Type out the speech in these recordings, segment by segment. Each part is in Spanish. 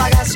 pagas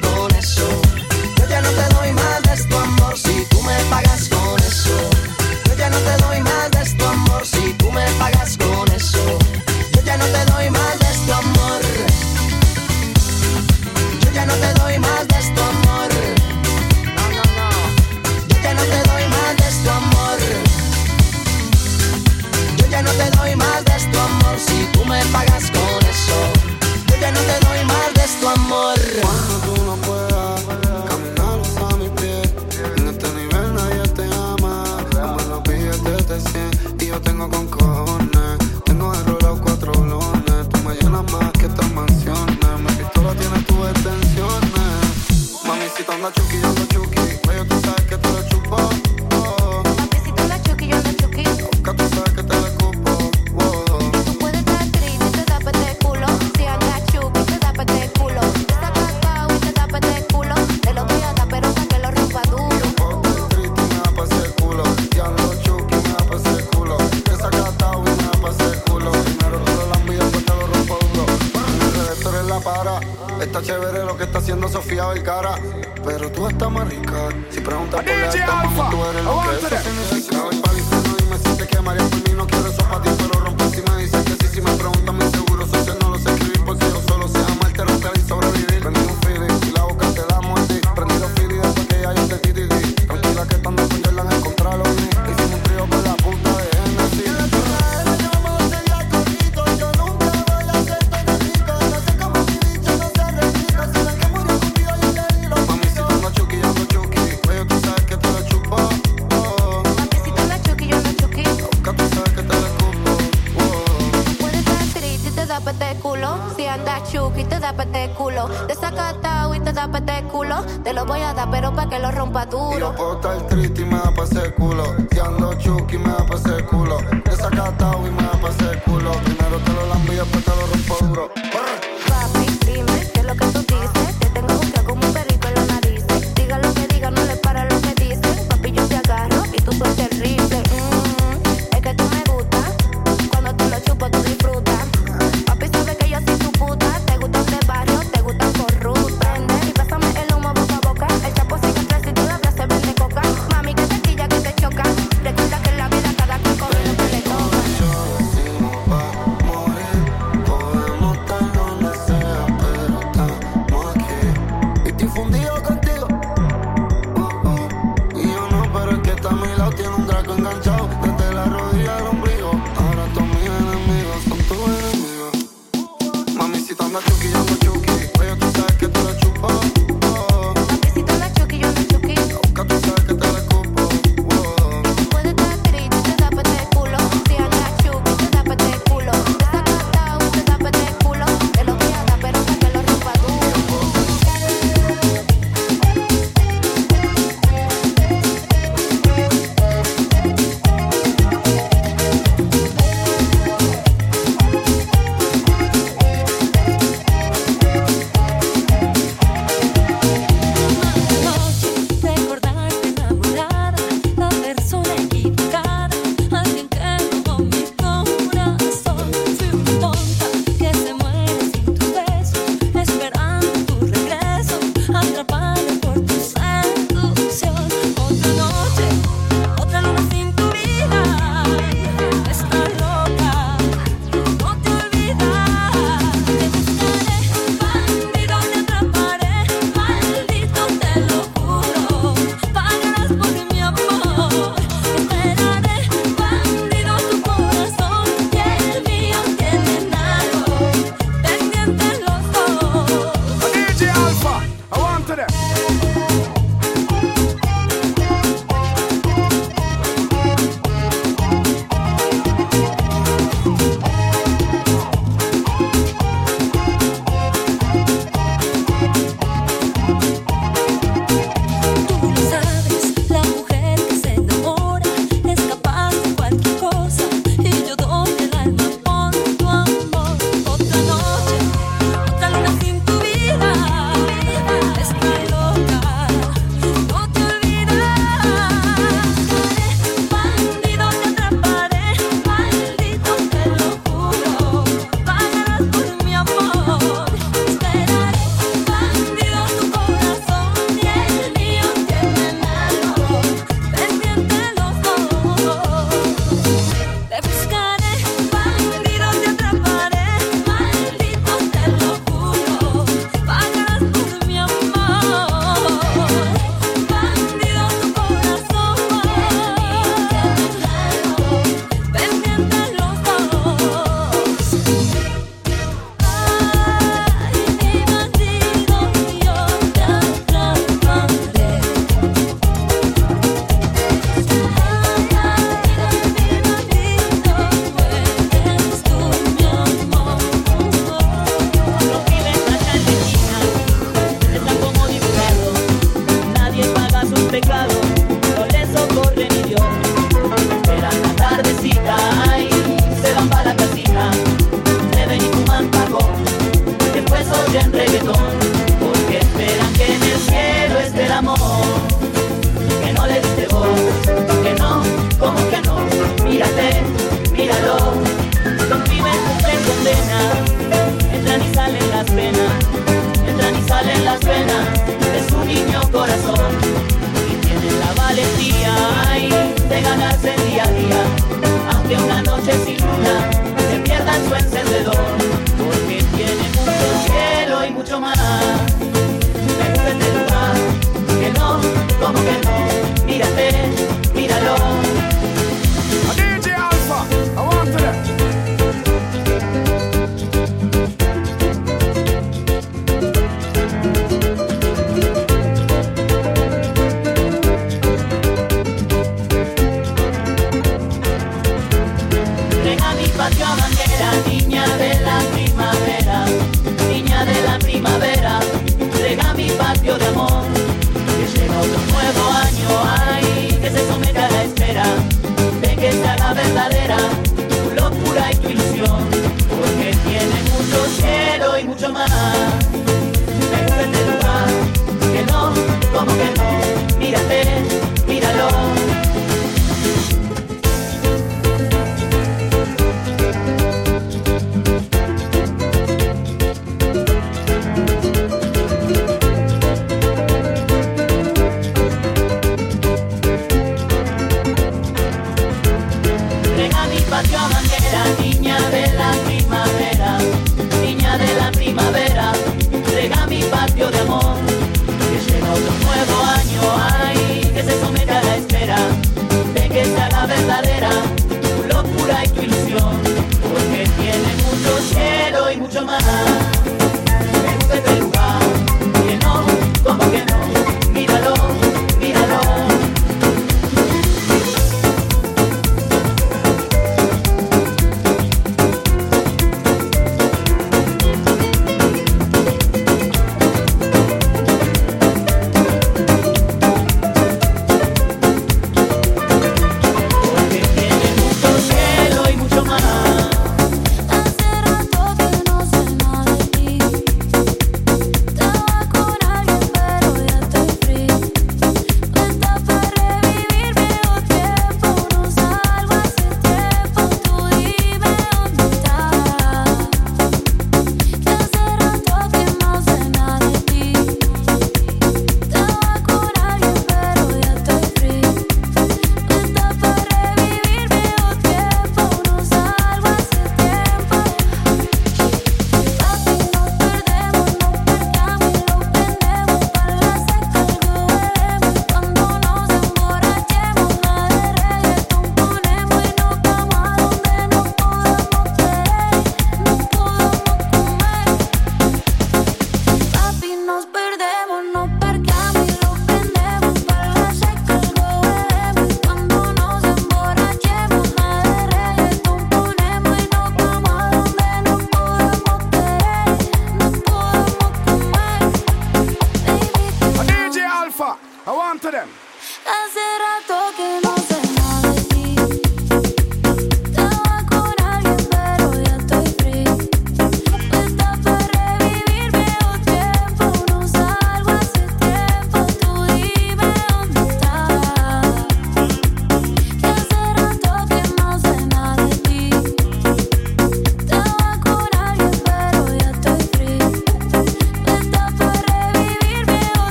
Y yo puedo estar triste y me da pa' ese culo. Si ando chuki, me enganchado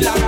Me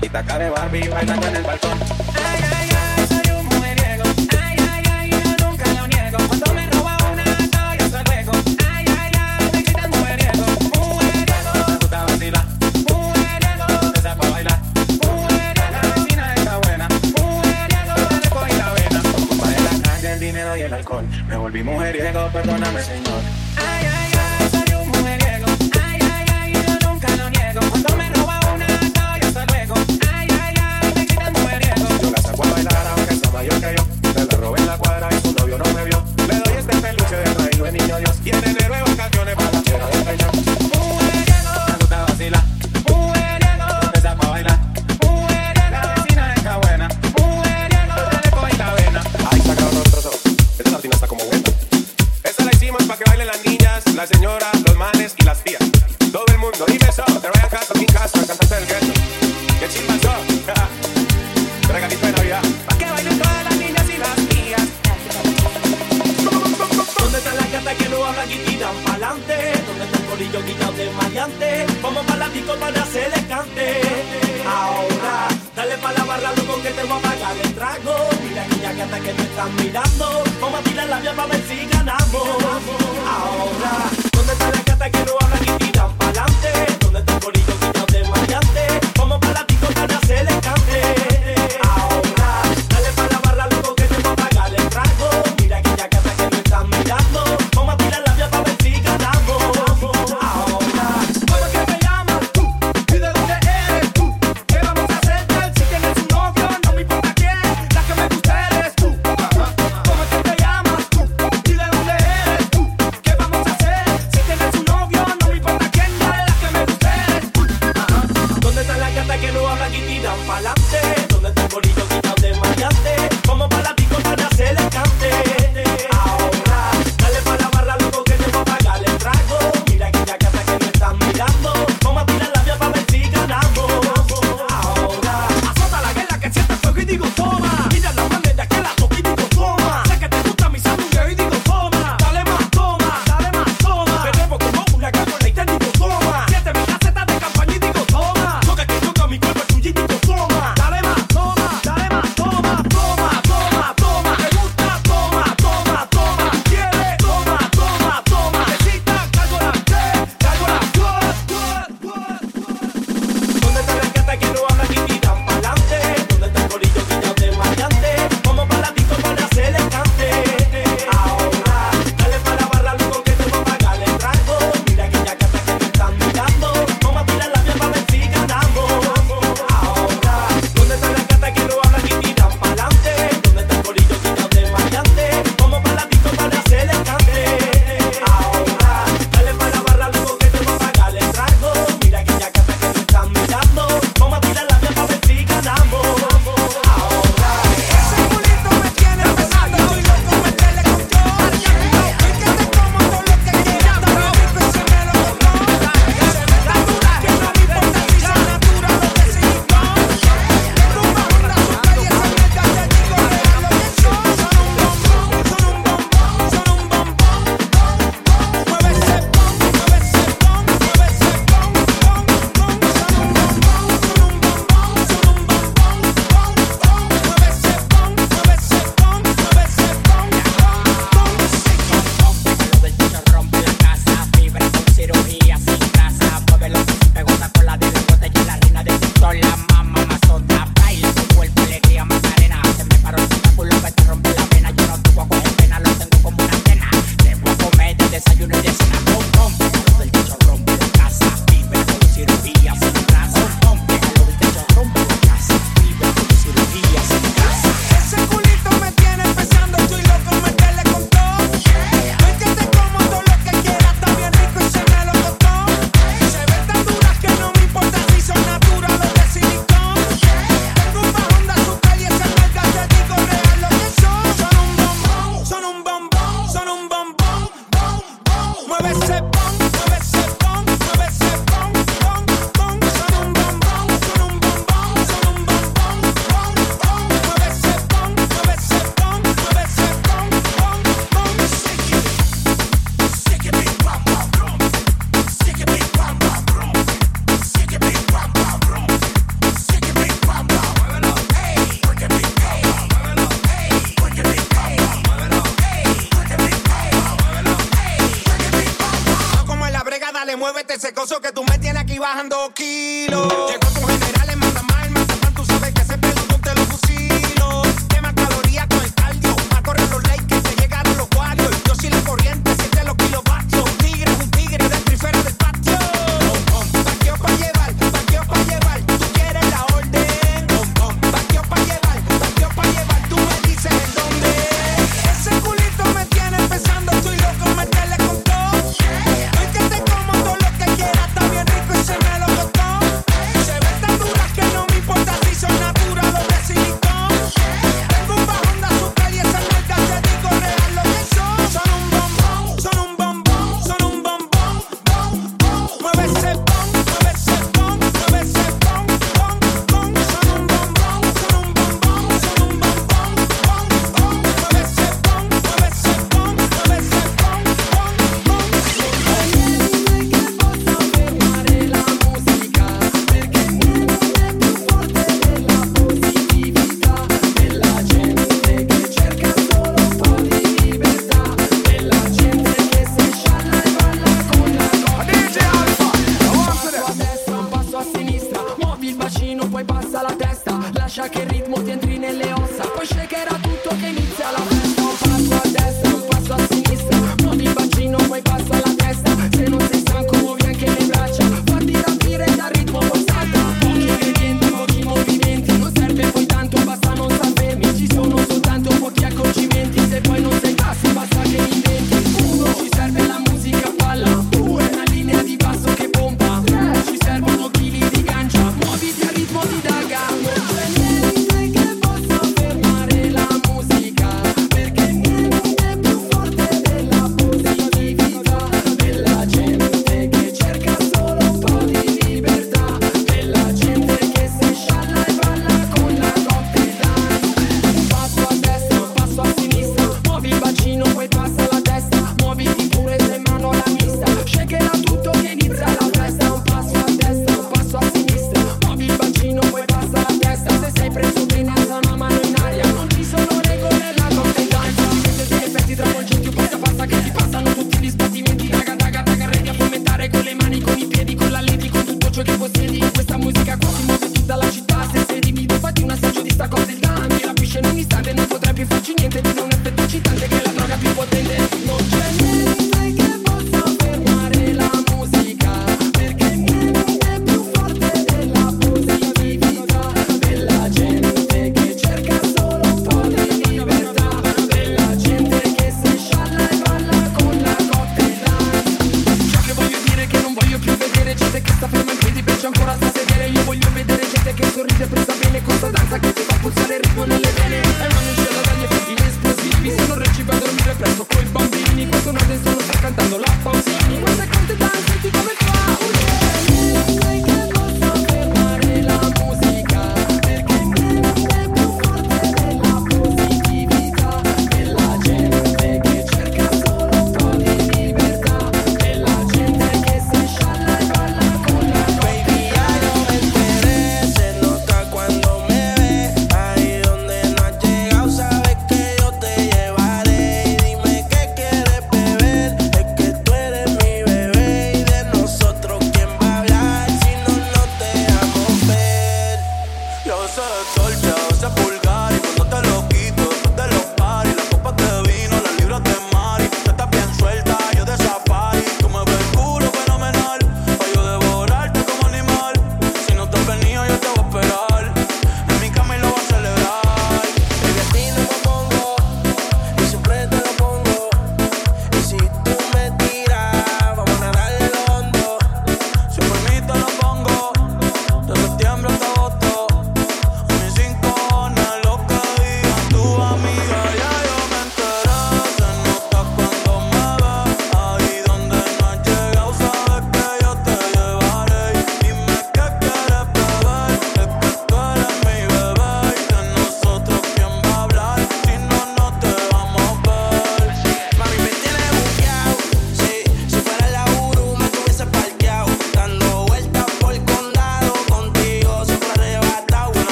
Flaquita care Barbie bailando en el balcón.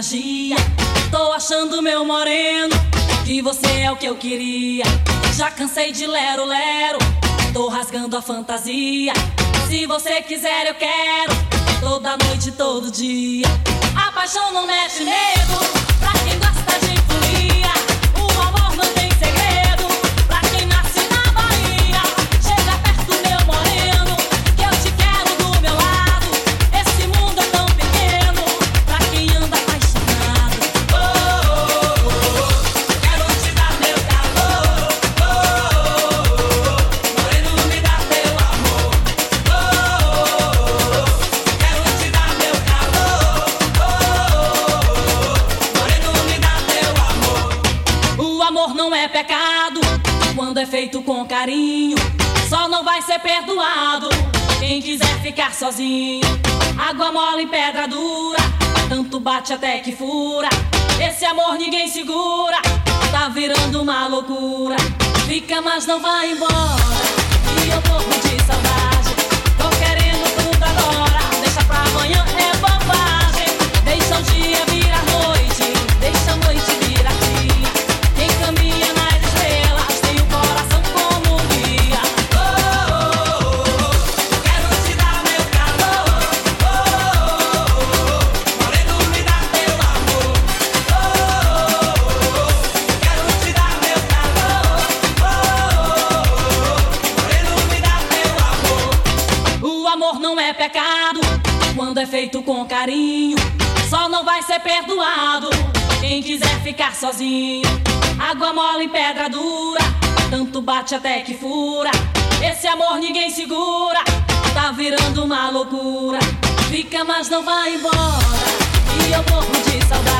magia. Tô achando meu moreno, que você é o que eu queria. Já cansei de lero lero, tô rasgando a fantasia. Se você quiser eu quero, toda noite, todo dia. A paixão não mexe medo. pezinho. Água mole, pedra dura, tanto bate até que fura. Esse amor ninguém segura, tá virando uma loucura. Fica, mas não vai embora. E eu tô carinho. Só não vai ser perdoado quem quiser ficar sozinho. Água mole em pedra dura, tanto bate até que fura. Esse amor ninguém segura, tá virando uma loucura. Fica, mas não vai embora, e eu morro de saudade.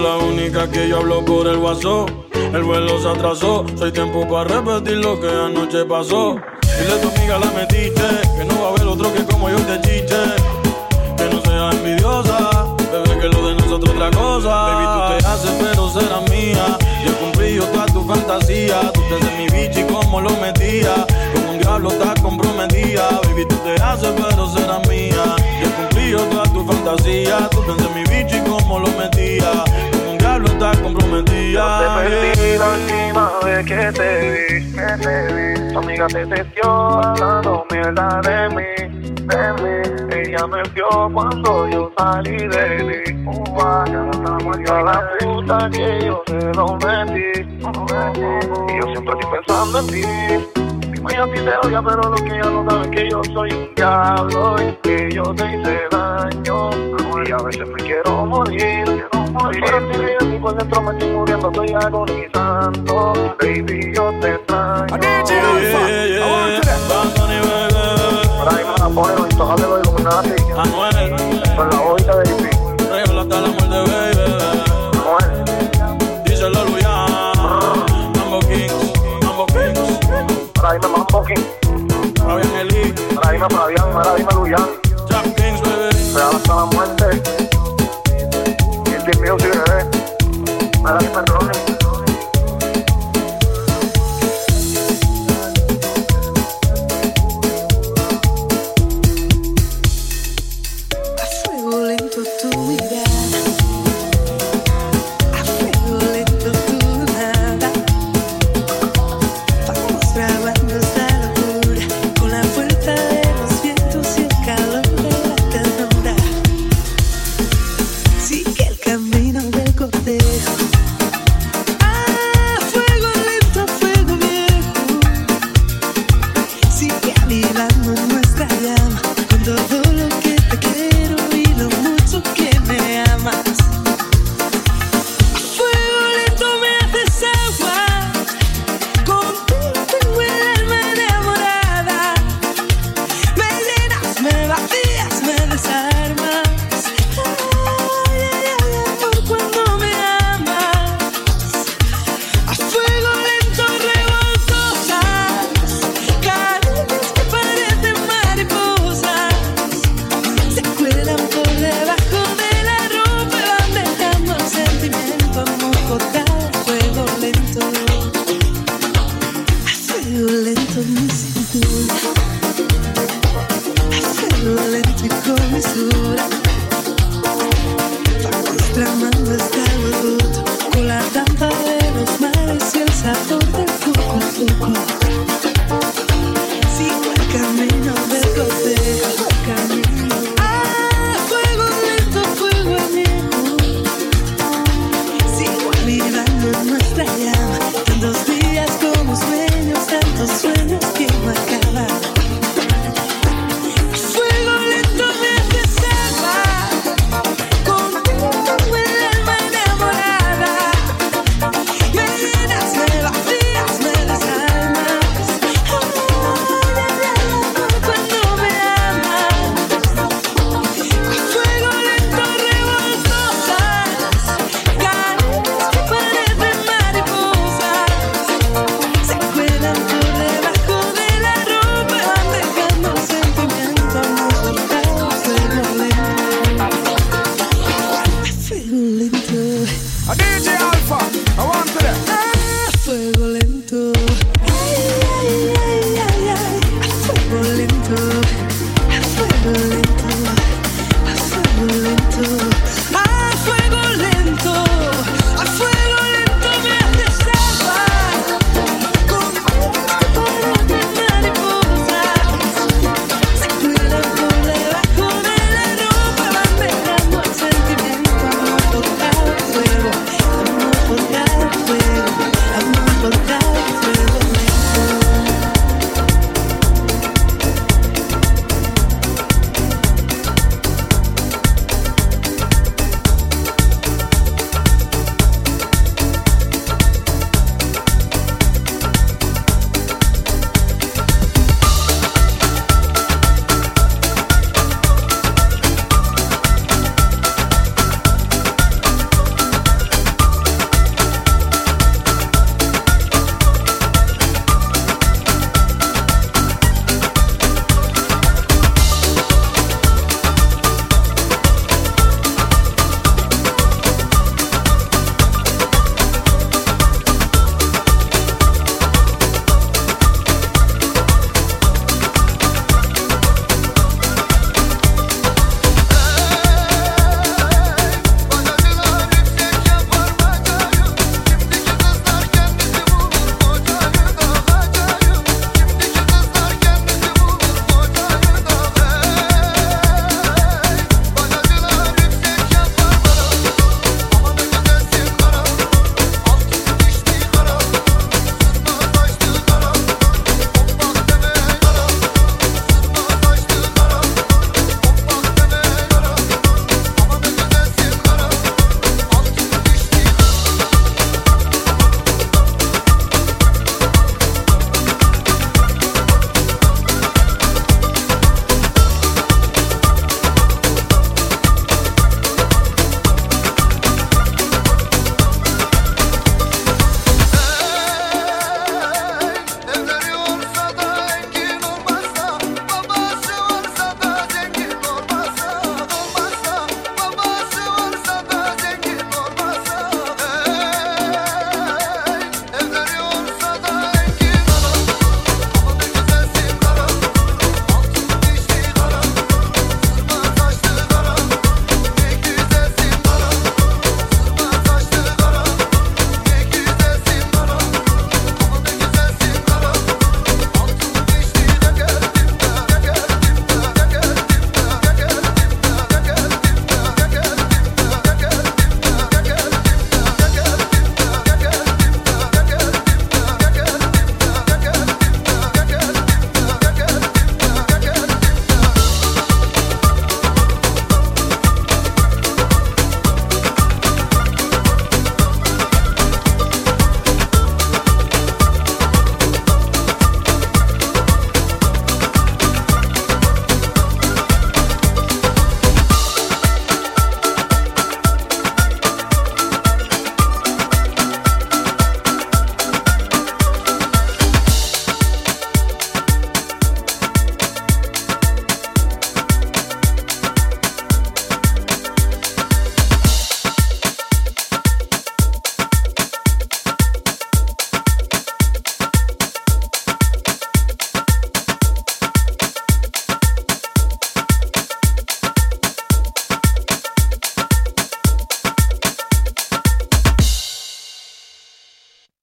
la única que yo hablo por el guaso El vuelo se atrasó, soy tiempo para repetir lo que anoche pasó. Dile a tu amiga la metiste, que no va a haber otro que como yo te chiste. Que no sea envidiosa, bebé que lo de nosotros otra cosa. Baby, tú te haces, pero será mía. Yo he cumplido toda tu fantasía, tú te haces mi bicho y cómo lo metía. Como un diablo estás comprometida, baby, tú te haces, pero será mía. Yo he cumplido toda perdí la última vez que te vi, que te vi. Tu amiga te testió hablando mierda de mí, de mí. Ella me vio cuando yo salí de mí. Uh, a la puta que yo se lo metí. Y yo siempre estoy pensando en ti. Dime a ti te odia, pero lo que ella no sabe es que yo soy un diablo y que yo te hice daño. Y a veces me quiero morir. Pero estoy bien y por dentro me estoy muriendo, estoy agonizando. Baby, yo te extraño. Por ahí me la ponen y tócate los Illuminati. Con la bolita de king. Fabián Eli. Luyan. Jack Kings, baby. Real hasta la muerte. Indie Music, bebé. Ronnie.